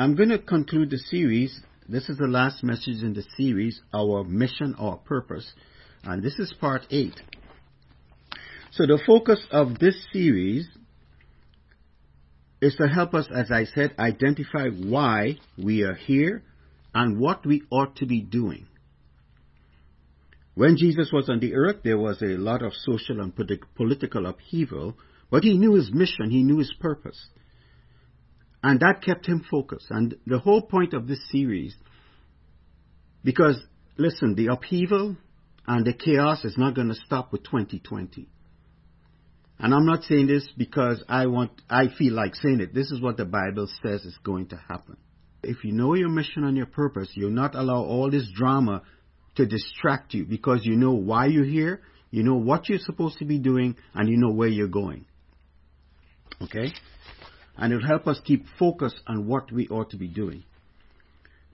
I'm going to conclude the series. This is the last message in the series, our mission, our purpose. And this is part eight. So the focus of this series is to help us, as I said, identify why we are here and what we ought to be doing. When Jesus was on the earth, there was a lot of social and political upheaval, but he knew his mission, he knew his purpose. And that kept him focused. And the whole point of this series, because listen, the upheaval and the chaos is not going to stop with 2020. And I'm not saying this because I want, I feel like saying it. This is what the Bible says is going to happen. If you know your mission and your purpose, you'll not allow all this drama to distract you because you know why you're here, you know what you're supposed to be doing, and you know where you're going. Okay? And it'll help us keep focus on what we ought to be doing.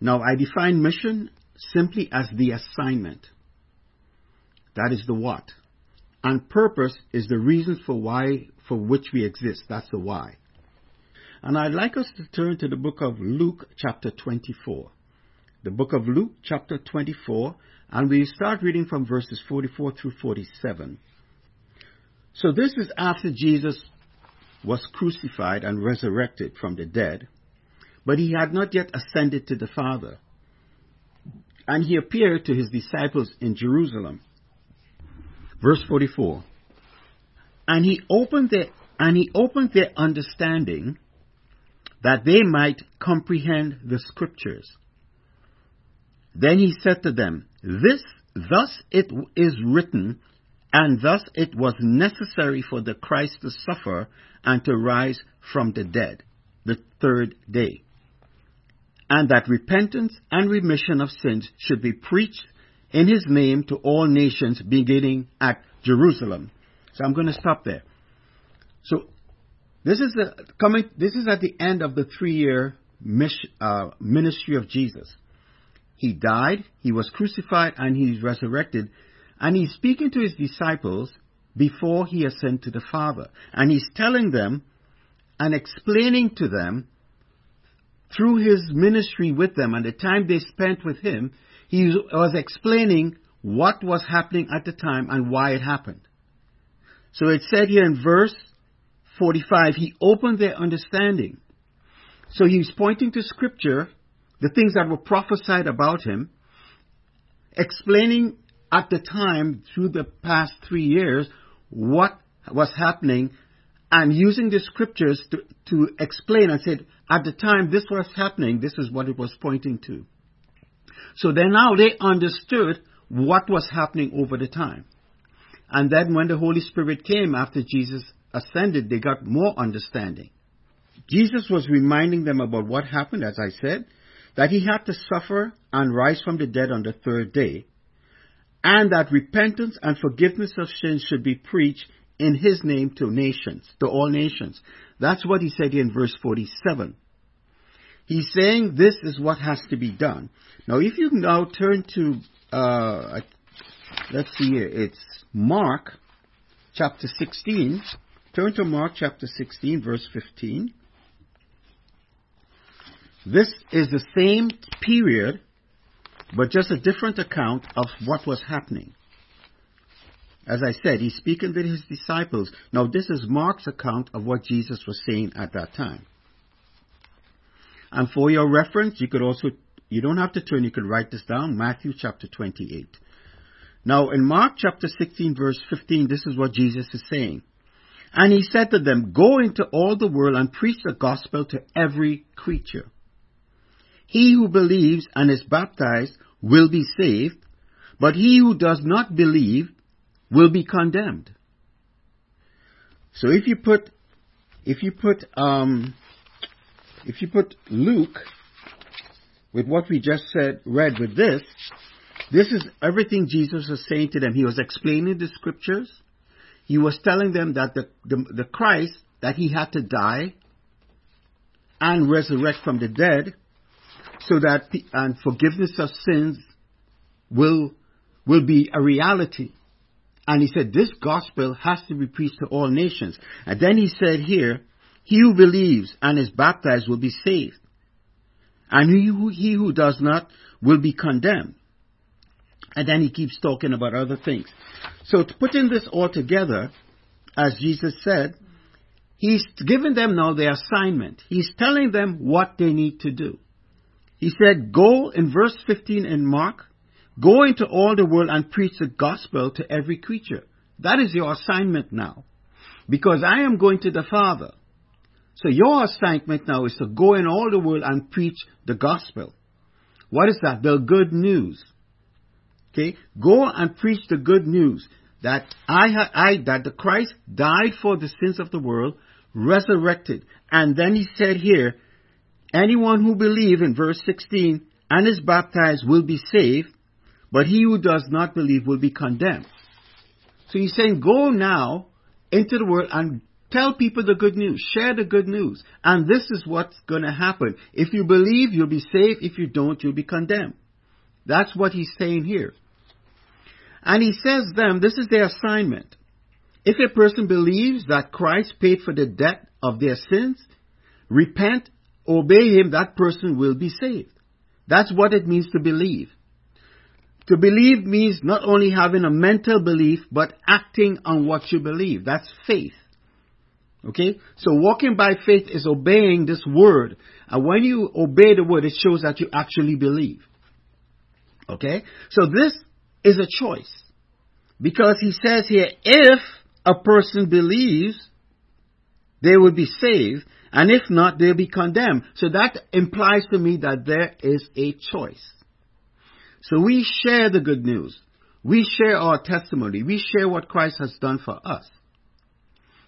Now, I define mission simply as the assignment. That is the what. And purpose is the reason for why, for which we exist. That's the why. And I'd like us to turn to the book of Luke chapter 24. The book of Luke chapter 24, and we start reading from verses 44 through 47. So this is after Jesus was crucified and resurrected from the dead, but he had not yet ascended to the Father. And he appeared to his disciples in Jerusalem. Verse 44. And he opened their, and he opened their understanding that they might comprehend the scriptures. Then he said to them, This, thus it is written, and thus it was necessary for the Christ to suffer and to rise from the dead the third day. And that repentance and remission of sins should be preached in his name to all nations beginning at Jerusalem. So I'm going to stop there. So this is the coming. This is at the end of the three-year uh, ministry of Jesus. He died, he was crucified, and he's resurrected, and he's speaking to his disciples before he ascended to the Father, and he's telling them and explaining to them through his ministry with them and the time they spent with him he was explaining what was happening at the time and why it happened. So it said here in verse 45, he opened their understanding. So he's pointing to scripture, the things that were prophesied about him, explaining at the time through the past three years what was happening and using the scriptures to, to explain and said, at the time this was happening, this is what it was pointing to. So then now they understood what was happening over the time. And then when the Holy Spirit came after Jesus ascended, they got more understanding. Jesus was reminding them about what happened, as I said, that he had to suffer and rise from the dead on the third day, and that repentance and forgiveness of sins should be preached in his name to nations, to all nations. That's what he said in verse 47. He's saying this is what has to be done. Now, if you now turn to, uh, let's see here, it's Mark chapter 16. Turn to Mark chapter 16, verse 15. This is the same period, but just a different account of what was happening. As I said, he's speaking to his disciples. Now, this is Mark's account of what Jesus was saying at that time. And for your reference, you could also, you don't have to turn, you could write this down, Matthew chapter 28. Now in Mark chapter 16 verse 15, this is what Jesus is saying. And he said to them, Go into all the world and preach the gospel to every creature. He who believes and is baptized will be saved, but he who does not believe will be condemned. So if you put, if you put, um, if you put Luke with what we just said, read with this, this is everything Jesus was saying to them. He was explaining the scriptures. He was telling them that the, the, the Christ, that he had to die and resurrect from the dead so that, and forgiveness of sins will, will be a reality. And he said, this gospel has to be preached to all nations. And then he said here, he who believes and is baptized will be saved. And he who, he who does not will be condemned. And then he keeps talking about other things. So putting this all together, as Jesus said, he's giving them now their assignment. He's telling them what they need to do. He said, go in verse 15 in Mark, go into all the world and preach the gospel to every creature. That is your assignment now. Because I am going to the Father. So your assignment now is to go in all the world and preach the gospel. What is that? The good news. Okay? Go and preach the good news that I, I, that the Christ died for the sins of the world, resurrected. And then he said here, anyone who believes in verse 16 and is baptized will be saved, but he who does not believe will be condemned. So he's saying, go now into the world and Tell people the good news. Share the good news. And this is what's going to happen. If you believe, you'll be saved. If you don't, you'll be condemned. That's what he's saying here. And he says them, this is their assignment. If a person believes that Christ paid for the debt of their sins, repent, obey him, that person will be saved. That's what it means to believe. To believe means not only having a mental belief, but acting on what you believe. That's faith. Okay? So walking by faith is obeying this word. And when you obey the word, it shows that you actually believe. Okay? So this is a choice. Because he says here, if a person believes, they will be saved, and if not, they'll be condemned. So that implies to me that there is a choice. So we share the good news. We share our testimony. We share what Christ has done for us.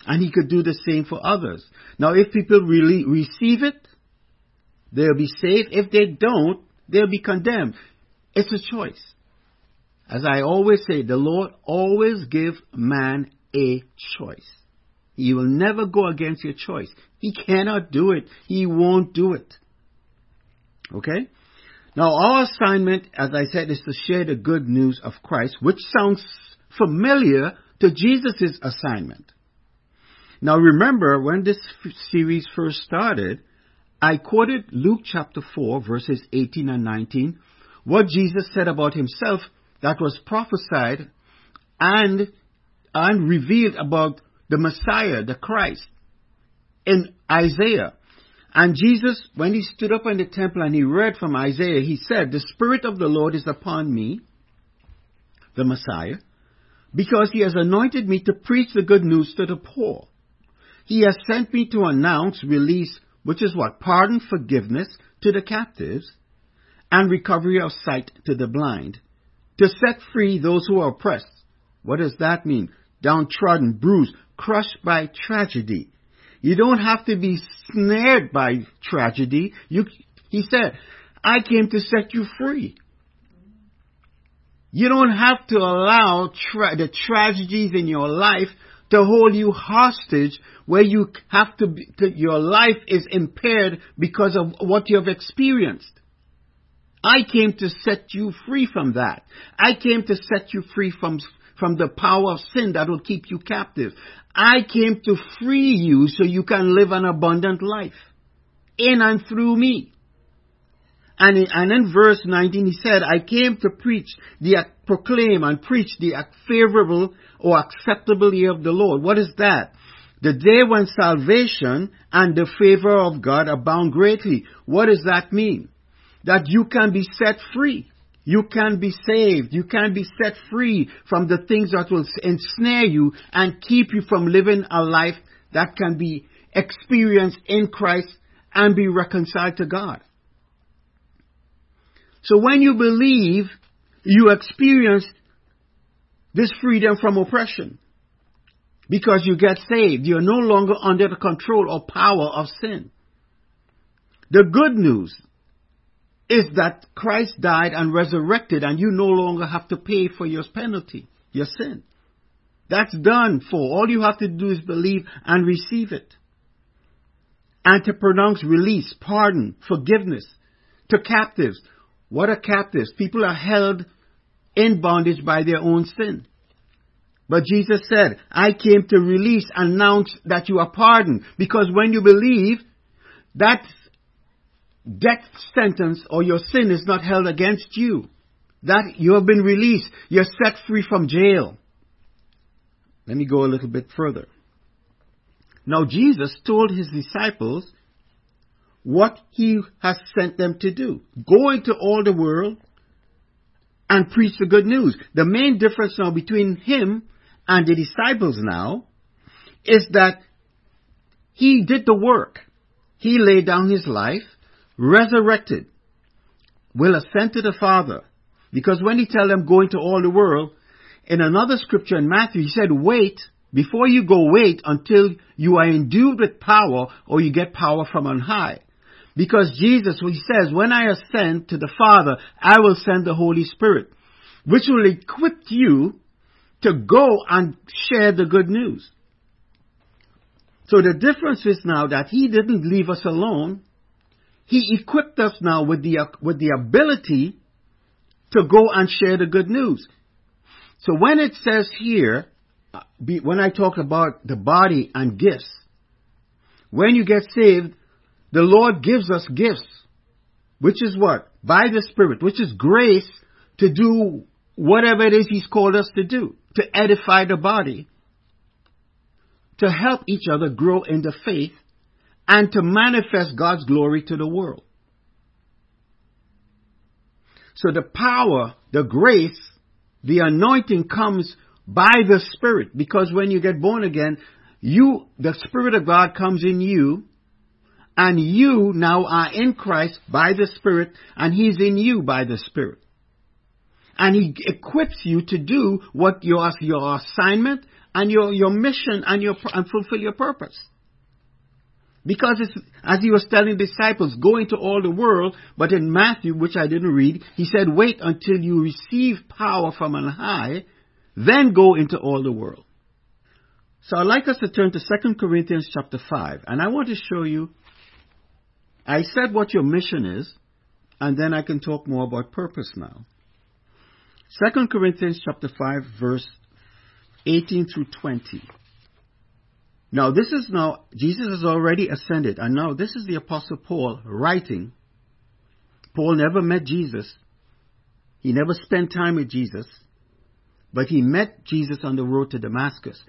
And he could do the same for others. Now, if people really receive it, they'll be saved. If they don't, they'll be condemned. It's a choice. As I always say, the Lord always gives man a choice. He will never go against your choice. He cannot do it. He won't do it. Okay? Now, our assignment, as I said, is to share the good news of Christ, which sounds familiar to Jesus' assignment. Now remember, when this series first started, I quoted Luke chapter 4 verses 18 and 19, what Jesus said about himself that was prophesied and, and revealed about the Messiah, the Christ, in Isaiah. And Jesus, when he stood up in the temple and he read from Isaiah, he said, The Spirit of the Lord is upon me, the Messiah, because he has anointed me to preach the good news to the poor. He has sent me to announce release, which is what? Pardon, forgiveness to the captives, and recovery of sight to the blind, to set free those who are oppressed. What does that mean? Downtrodden, bruised, crushed by tragedy. You don't have to be snared by tragedy. You, he said, I came to set you free. You don't have to allow tra- the tragedies in your life to hold you hostage where you have to, be, to, your life is impaired because of what you have experienced. I came to set you free from that. I came to set you free from, from the power of sin that will keep you captive. I came to free you so you can live an abundant life in and through me. And in, and in verse 19 he said, I came to preach, the, proclaim and preach the favorable or acceptable year of the Lord. What is that? The day when salvation and the favor of God abound greatly. What does that mean? That you can be set free. You can be saved. You can be set free from the things that will ensnare you and keep you from living a life that can be experienced in Christ and be reconciled to God. So when you believe, you experience this freedom from oppression. Because you get saved. You're no longer under the control or power of sin. The good news is that Christ died and resurrected and you no longer have to pay for your penalty, your sin. That's done for. All you have to do is believe and receive it. And to pronounce release, pardon, forgiveness to captives. What are captives? People are held in bondage by their own sin. But Jesus said, I came to release, announce that you are pardoned. Because when you believe, that's death sentence or your sin is not held against you. That you have been released. You're set free from jail. Let me go a little bit further. Now Jesus told his disciples what he has sent them to do. Go into all the world and preach the good news. The main difference now between him and the disciples now is that he did the work. He laid down his life, resurrected, will ascend to the Father. Because when he tell them go into all the world, in another scripture in Matthew, he said, wait, before you go, wait until you are endued with power or you get power from on high. Because Jesus, he says, when I ascend to the Father, I will send the Holy Spirit, which will equip you to go and share the good news. So the difference is now that he didn't leave us alone. He equipped us now with the, with the ability to go and share the good news. So when it says here, uh, when I talk about the body and gifts, when you get saved, the Lord gives us gifts, which is what? By the Spirit, which is grace to do whatever it is He's called us to do, to edify the body, to help each other grow in the faith, and to manifest God's glory to the world. So the power, the grace, the anointing comes by the Spirit because when you get born again, you, the Spirit of God comes in you and you now are in Christ by the Spirit, and He's in you by the Spirit. And He equips you to do what your, your assignment and your, your mission and, your, and fulfill your purpose. Because as he was telling disciples, go into all the world, but in Matthew, which I didn't read, he said, wait until you receive power from on high, then go into all the world. So I'd like us to turn to 2 Corinthians chapter 5, and I want to show you I said what your mission is, and then I can talk more about purpose now. 2 Corinthians chapter 5 verse 18 through 20. Now this is now, Jesus has already ascended, and now this is the apostle Paul writing. Paul never met Jesus. He never spent time with Jesus, but he met Jesus on the road to Damascus.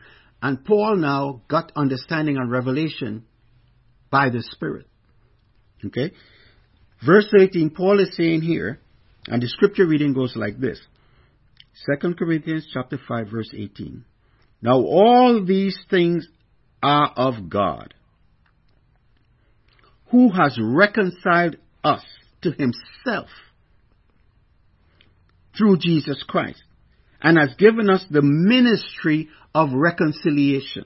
And Paul now got understanding and revelation by the Spirit. Okay? Verse 18, Paul is saying here, and the scripture reading goes like this. 2 Corinthians chapter 5 verse 18. Now all these things are of God, who has reconciled us to himself through Jesus Christ, and has given us the ministry of reconciliation.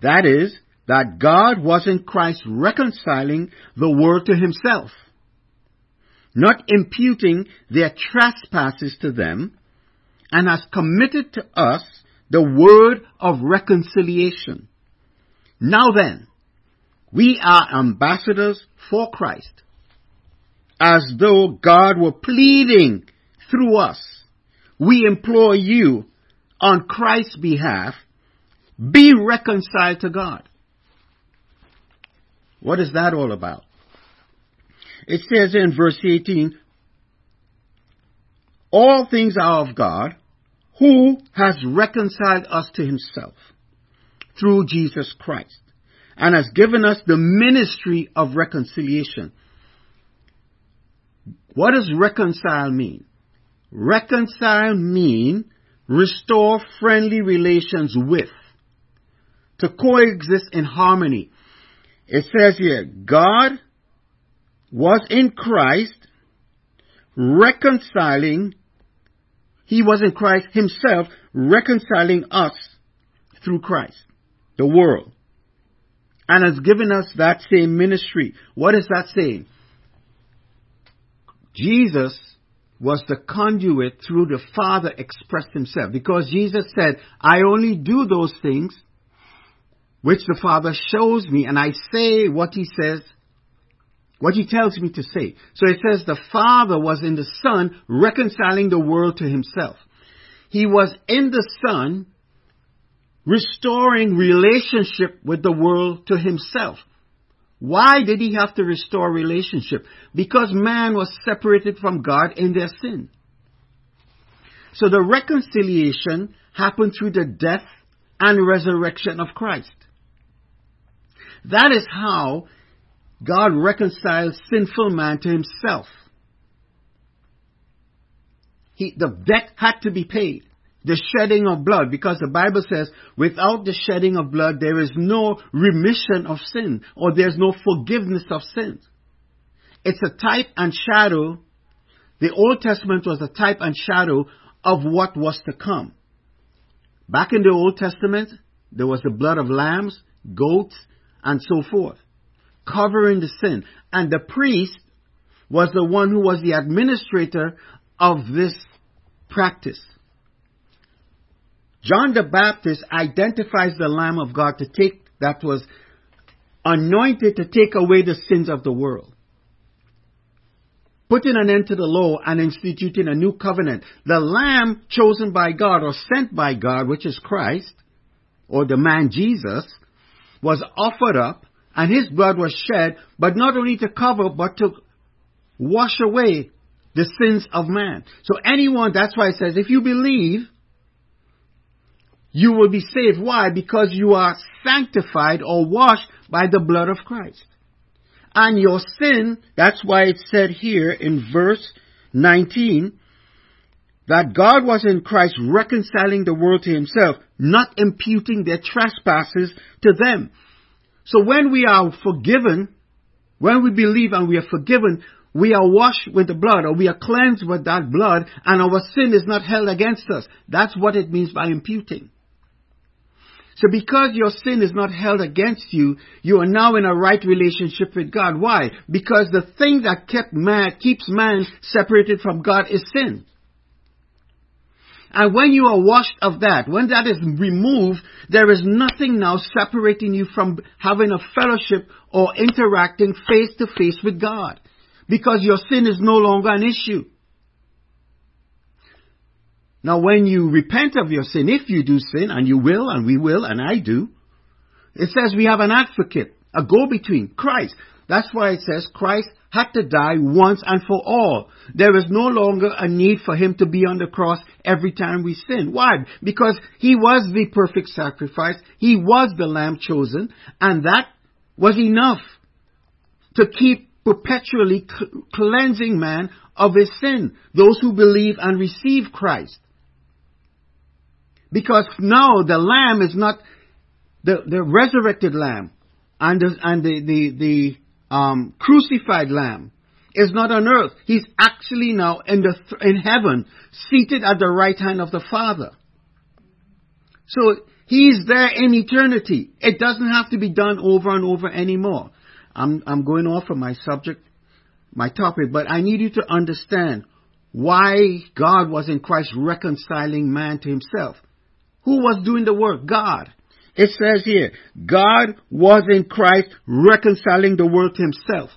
That is, that God was in Christ reconciling the world to himself, not imputing their trespasses to them, and has committed to us the word of reconciliation. Now then, we are ambassadors for Christ, as though God were pleading through us. We implore you on Christ's behalf, be reconciled to God. What is that all about? It says in verse 18, all things are of God, who has reconciled us to himself through Jesus Christ and has given us the ministry of reconciliation. What does reconcile mean? Reconcile mean restore friendly relations with, to coexist in harmony, it says here, God was in Christ reconciling, He was in Christ Himself reconciling us through Christ, the world, and has given us that same ministry. What is that saying? Jesus was the conduit through the Father expressed Himself because Jesus said, I only do those things which the Father shows me, and I say what He says, what He tells me to say. So it says the Father was in the Son reconciling the world to Himself. He was in the Son restoring relationship with the world to Himself. Why did he have to restore relationship? Because man was separated from God in their sin. So the reconciliation happened through the death and resurrection of Christ. That is how God reconciles sinful man to himself. He, the debt had to be paid. The shedding of blood, because the Bible says, without the shedding of blood, there is no remission of sin, or there's no forgiveness of sins. It's a type and shadow. The Old Testament was a type and shadow of what was to come. Back in the Old Testament, there was the blood of lambs, goats, and so forth, covering the sin. And the priest was the one who was the administrator of this practice. John the Baptist identifies the Lamb of God to take, that was anointed to take away the sins of the world. Putting an end to the law and instituting a new covenant. The Lamb chosen by God or sent by God, which is Christ, or the man Jesus, was offered up and his blood was shed, but not only to cover, but to wash away the sins of man. So anyone, that's why it says, if you believe, you will be saved. Why? Because you are sanctified or washed by the blood of Christ. And your sin, that's why it said here in verse 19, that God was in Christ reconciling the world to himself, not imputing their trespasses to them. So when we are forgiven, when we believe and we are forgiven, we are washed with the blood or we are cleansed with that blood and our sin is not held against us. That's what it means by imputing. So because your sin is not held against you, you are now in a right relationship with God. Why? Because the thing that kept man, keeps man separated from God is sin. And when you are washed of that, when that is removed, there is nothing now separating you from having a fellowship or interacting face to face with God. Because your sin is no longer an issue. Now when you repent of your sin, if you do sin, and you will, and we will, and I do, it says we have an advocate, a go-between, Christ. That's why it says Christ had to die once and for all. There is no longer a need for him to be on the cross every time we sin. Why? Because he was the perfect sacrifice. He was the lamb chosen and that was enough to keep perpetually cleansing man of his sin. Those who believe and receive Christ. Because now the lamb is not the, the resurrected lamb and the, and the, the, the um, crucified lamb is not on earth. He's actually now in the in heaven, seated at the right hand of the Father. So he's there in eternity. It doesn't have to be done over and over anymore. I'm I'm going off of my subject, my topic, but I need you to understand why God was in Christ reconciling man to himself. Who was doing the work? God. It says here, God was in Christ reconciling the world to himself.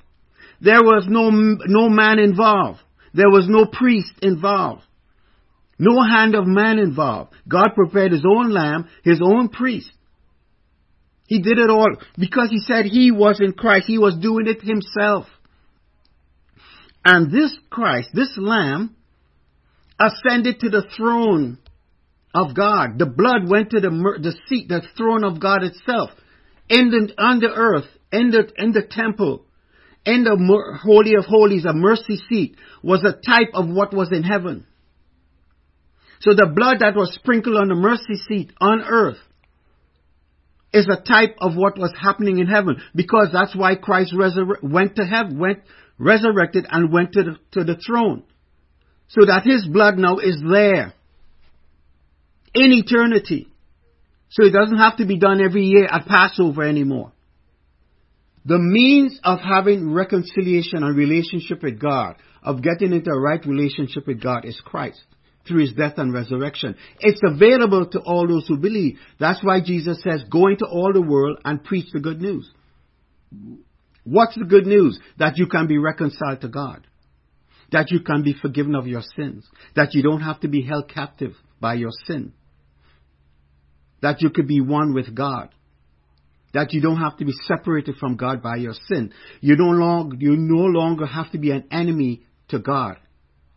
There was no, no man involved. There was no priest involved. No hand of man involved. God prepared his own lamb, his own priest. He did it all because he said he was in Christ. He was doing it himself. And this Christ, this lamb, ascended to the throne of God. The blood went to the, the seat, the throne of God itself, in the, on the earth, in the, in the temple, in the Holy of Holies, a mercy seat, was a type of what was in heaven. So the blood that was sprinkled on the mercy seat on earth is a type of what was happening in heaven because that's why Christ resur- went to heaven, went resurrected and went to the, to the throne. So that his blood now is there in eternity. So it doesn't have to be done every year at Passover anymore. The means of having reconciliation and relationship with God, of getting into a right relationship with God is Christ through his death and resurrection. It's available to all those who believe. That's why Jesus says, go into all the world and preach the good news. What's the good news? That you can be reconciled to God. That you can be forgiven of your sins. That you don't have to be held captive by your sin that you could be one with God. that you don't have to be separated from God by your sin. You no longer, you no longer have to be an enemy to God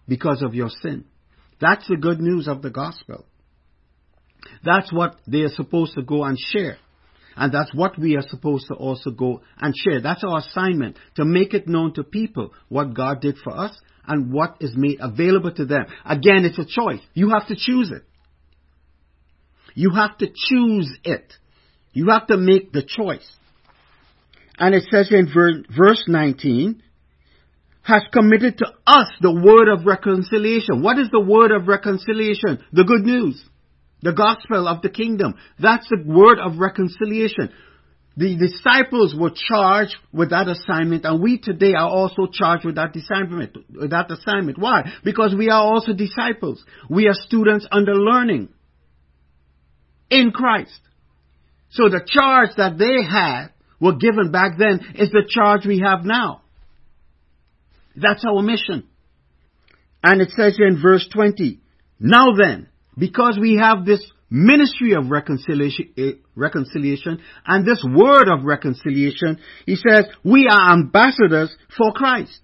because of your sin. That's the good news of the gospel. That's what they are supposed to go and share. And that's what we are supposed to also go and share. That's our assignment, to make it known to people what God did for us and what is made available to them. Again, it's a choice. You have to choose it. You have to choose it. You have to make the choice. And it says in verse 19, has committed to us the word of reconciliation. What is the word of reconciliation? The good news. The gospel of the kingdom. That's the word of reconciliation. The disciples were charged with that assignment and we today are also charged with that assignment. With that assignment. Why? Because we are also disciples. We are students under learning in Christ. So the charge that they had were given back then is the charge we have now. That's our mission. And it says here in verse 20, Now then, because we have this ministry of reconciliation, uh, reconciliation and this word of reconciliation, he says, we are ambassadors for Christ.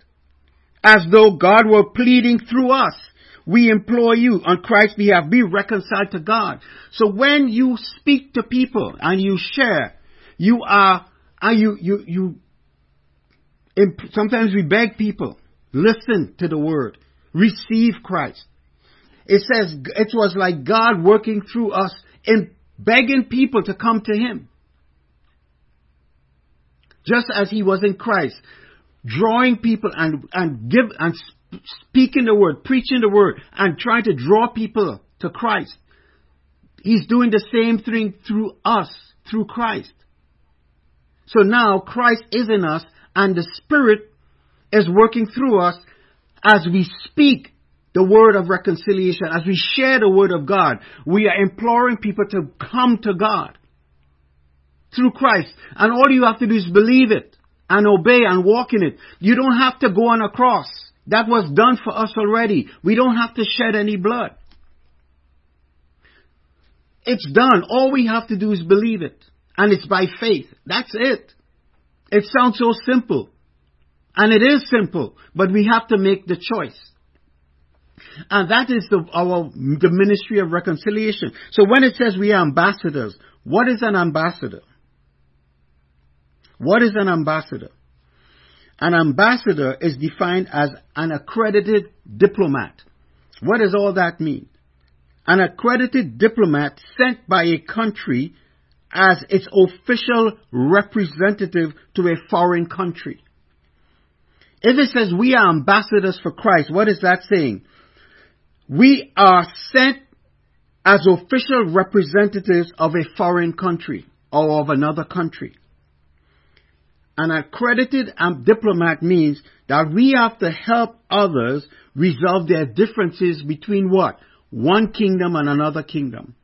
As though God were pleading through us. We implore you on Christ's behalf, be reconciled to God. So when you speak to people and you share, you are, and you, you, you, sometimes we beg people, listen to the word, receive Christ. It says it was like God working through us in begging people to come to Him. Just as He was in Christ, drawing people and, and give, and speaking the word, preaching the word, and trying to draw people to Christ. He's doing the same thing through us, through Christ. So now Christ is in us and the Spirit is working through us as we speak the word of reconciliation, as we share the word of God. We are imploring people to come to God through Christ. And all you have to do is believe it and obey and walk in it. You don't have to go on a cross. That was done for us already. We don't have to shed any blood. It's done. All we have to do is believe it. And it's by faith. That's it. It sounds so simple. And it is simple. But we have to make the choice. And that is the, our, the ministry of reconciliation. So when it says we are ambassadors, what is an ambassador? What is an ambassador? An ambassador is defined as an accredited diplomat. What does all that mean? An accredited diplomat sent by a country as its official representative to a foreign country. If it says we are ambassadors for Christ, what is that saying? We are sent as official representatives of a foreign country or of another country. An accredited um, diplomat means that we have to help others resolve their differences between what? One kingdom and another kingdom.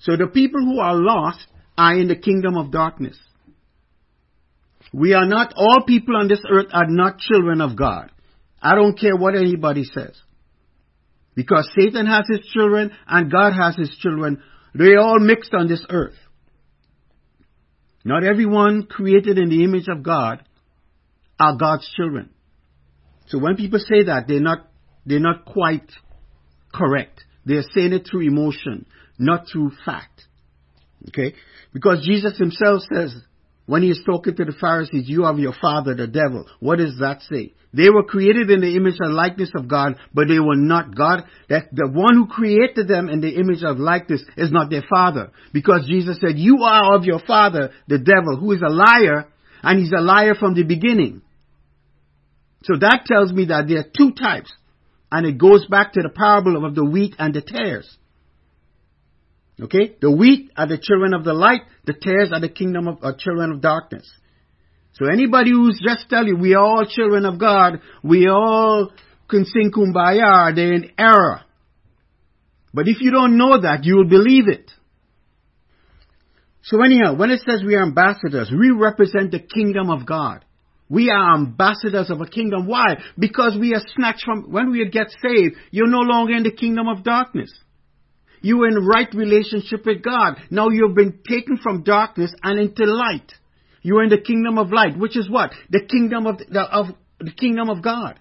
So the people who are lost are in the kingdom of darkness. We are not, all people on this earth are not children of God. I don't care what anybody says. Because Satan has his children and God has his children. They are all mixed on this earth. Not everyone created in the image of God are God's children. So when people say that, they're not, they're not quite correct. They're saying it through emotion, not through fact. Okay? Because Jesus himself says, when he is talking to the Pharisees, you have your father, the devil. What does that say? They were created in the image and likeness of God, but they were not God. That the one who created them in the image of likeness is not their father. Because Jesus said, you are of your father, the devil, who is a liar, and he's a liar from the beginning. So that tells me that there are two types. And it goes back to the parable of the wheat and the tares. Okay? The wheat are the children of the light, the tares are the kingdom of uh, children of darkness. So anybody who's just telling you we are all children of God, we all can sing kumbaya, they're in error. But if you don't know that, you will believe it. So anyhow, when it says we are ambassadors, we represent the kingdom of God. We are ambassadors of a kingdom. Why? Because we are snatched from, when we get saved, you're no longer in the kingdom of darkness. You were in right relationship with God. Now you've been taken from darkness and into light. You are in the kingdom of light, which is what? The kingdom of the, of the kingdom of God.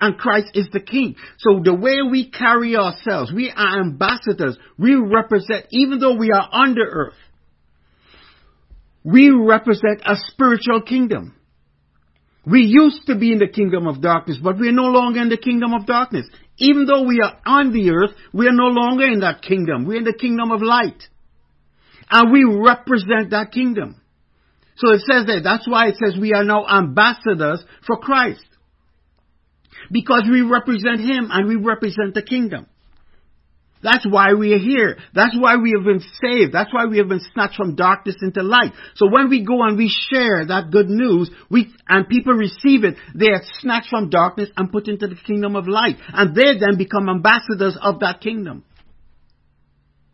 And Christ is the king. So the way we carry ourselves, we are ambassadors. We represent, even though we are under earth, we represent a spiritual kingdom. We used to be in the kingdom of darkness, but we are no longer in the kingdom of darkness. Even though we are on the earth, we are no longer in that kingdom. We're in the kingdom of light. And we represent that kingdom. So it says that, that's why it says we are now ambassadors for Christ. Because we represent Him and we represent the kingdom. That's why we are here. That's why we have been saved. That's why we have been snatched from darkness into light. So when we go and we share that good news, we, and people receive it, they are snatched from darkness and put into the kingdom of light. And they then become ambassadors of that kingdom.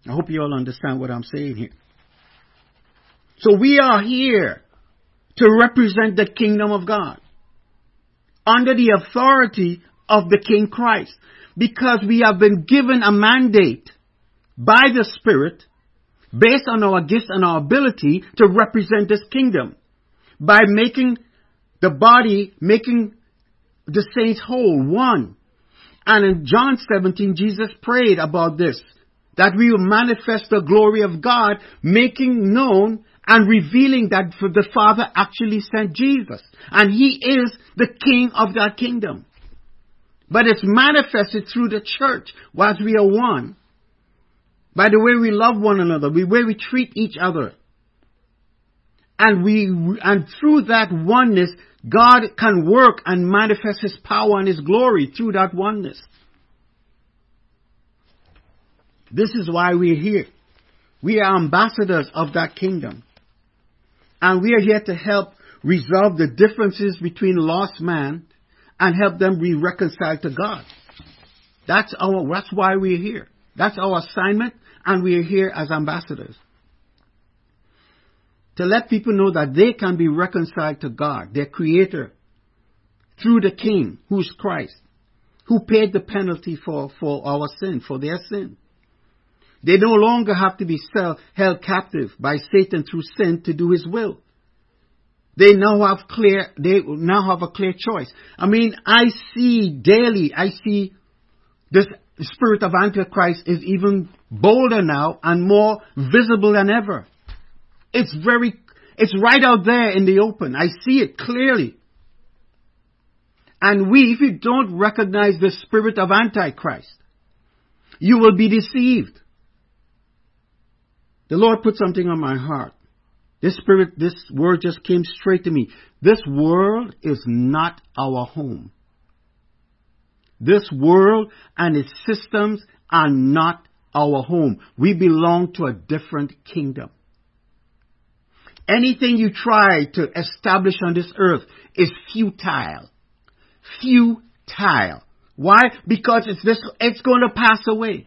I hope you all understand what I'm saying here. So we are here to represent the kingdom of God under the authority of the King Christ because we have been given a mandate by the Spirit based on our gifts and our ability to represent this kingdom by making the body, making the saints whole, one. And in John 17, Jesus prayed about this, that we will manifest the glory of God, making known and revealing that the Father actually sent Jesus. And He is the King of that kingdom. But it's manifested through the church whilst we are one. By the way we love one another, the way we treat each other. And we, and through that oneness, God can work and manifest His power and His glory through that oneness. This is why we're here. We are ambassadors of that kingdom. And we are here to help resolve the differences between lost man and help them be reconciled to God. That's our, that's why we're here. That's our assignment and we are here as ambassadors. To let people know that they can be reconciled to God, their creator, through the King, who's Christ, who paid the penalty for, for our sin, for their sin. They no longer have to be held captive by Satan through sin to do his will. They now have clear, they now have a clear choice. I mean, I see daily, I see this spirit of Antichrist is even bolder now and more visible than ever. It's very, it's right out there in the open. I see it clearly. And we, if you don't recognize the spirit of Antichrist, you will be deceived. The Lord put something on my heart. This spirit, this word just came straight to me. This world is not our home. This world and its systems are not our home. We belong to a different kingdom. Anything you try to establish on this earth is futile. Futile. Why? Because it's this, it's going to pass away.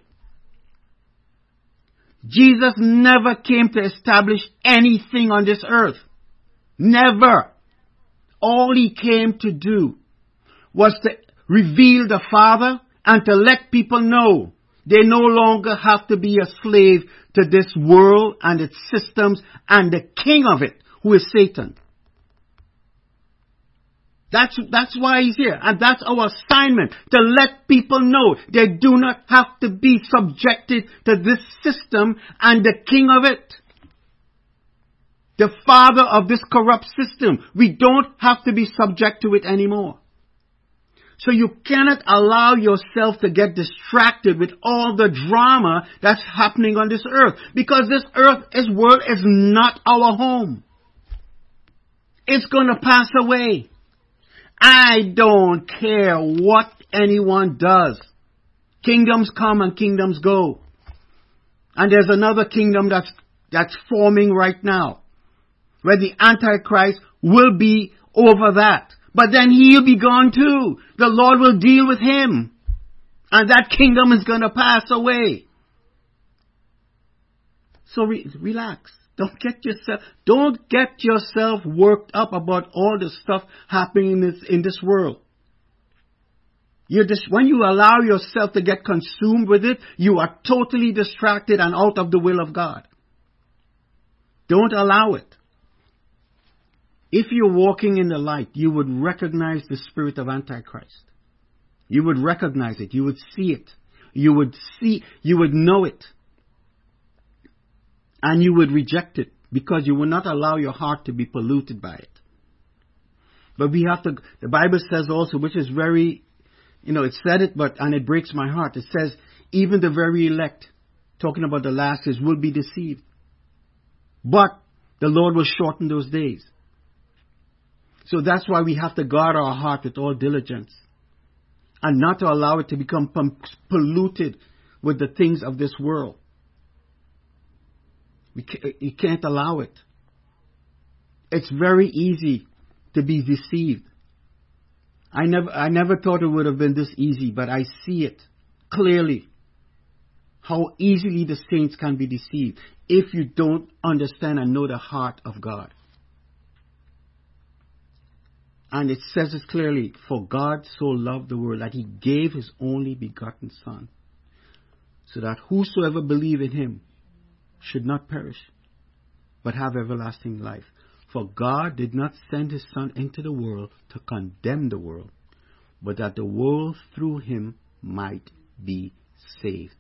Jesus never came to establish anything on this earth. Never. All he came to do was to reveal the Father and to let people know they no longer have to be a slave to this world and its systems and the king of it, who is Satan. That's, that's why he's here. And that's our assignment, to let people know they do not have to be subjected to this system and the king of it. The father of this corrupt system. We don't have to be subject to it anymore. So you cannot allow yourself to get distracted with all the drama that's happening on this earth. Because this earth, this world is not our home. It's gonna pass away. I don't care what anyone does. Kingdoms come and kingdoms go. And there's another kingdom that's, that's forming right now. Where the Antichrist will be over that. But then he'll be gone too. The Lord will deal with him. And that kingdom is gonna pass away. So re- relax. Don't get yourself, don't get yourself worked up about all the stuff happening in this, in this world. You're dis- when you allow yourself to get consumed with it, you are totally distracted and out of the will of God. Don't allow it. If you're walking in the light, you would recognize the spirit of Antichrist. You would recognize it. You would see it. You would see, you would know it. And you would reject it because you will not allow your heart to be polluted by it. But we have to, the Bible says also, which is very, you know, it said it, but, and it breaks my heart. It says, even the very elect, talking about the last days, will be deceived. But the Lord will shorten those days. So that's why we have to guard our heart with all diligence and not to allow it to become polluted with the things of this world. We uh, you can't allow it. It's very easy to be deceived. I never, I never thought it would have been this easy, but I see it clearly. How easily the saints can be deceived if you don't understand and know the heart of God. And it says it clearly, for God so loved the world that he gave his only begotten Son, so that whosoever believe in him should not perish, but have everlasting life. For God did not send his Son into the world to condemn the world, but that the world through him might be saved.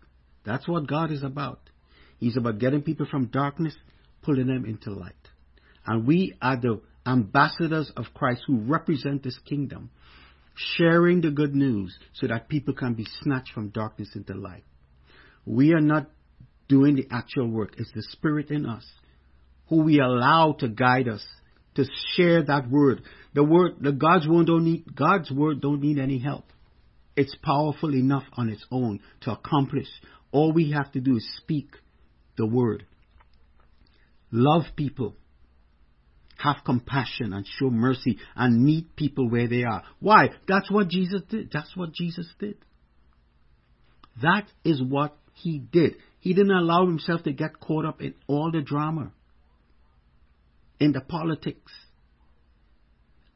That's what God is about. He's about getting people from darkness, pulling them into light. And we are the ambassadors of Christ who represent this kingdom, sharing the good news so that people can be snatched from darkness into light. We are not doing the actual work. It's the Spirit in us who we allow to guide us to share that word. The word, the God's word don't need, God's word don't need any help. It's powerful enough on its own to accomplish. All we have to do is speak the word. Love people have compassion and show mercy and meet people where they are. Why? That's what Jesus did. That's what Jesus did. That is what he did. He didn't allow himself to get caught up in all the drama, in the politics,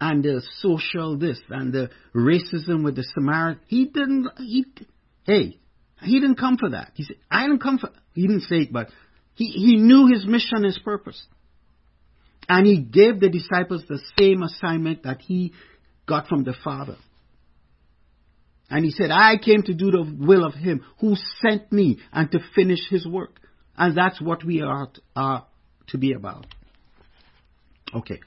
and the social this, and the racism with the Samaritan. He didn't, he, hey, he didn't come for that. He said, I didn't come for, he didn't say it, but he, he knew his mission, his purpose. And he gave the disciples the same assignment that he got from the Father. And he said, I came to do the will of him who sent me and to finish his work. And that's what we are, are to be about. Okay.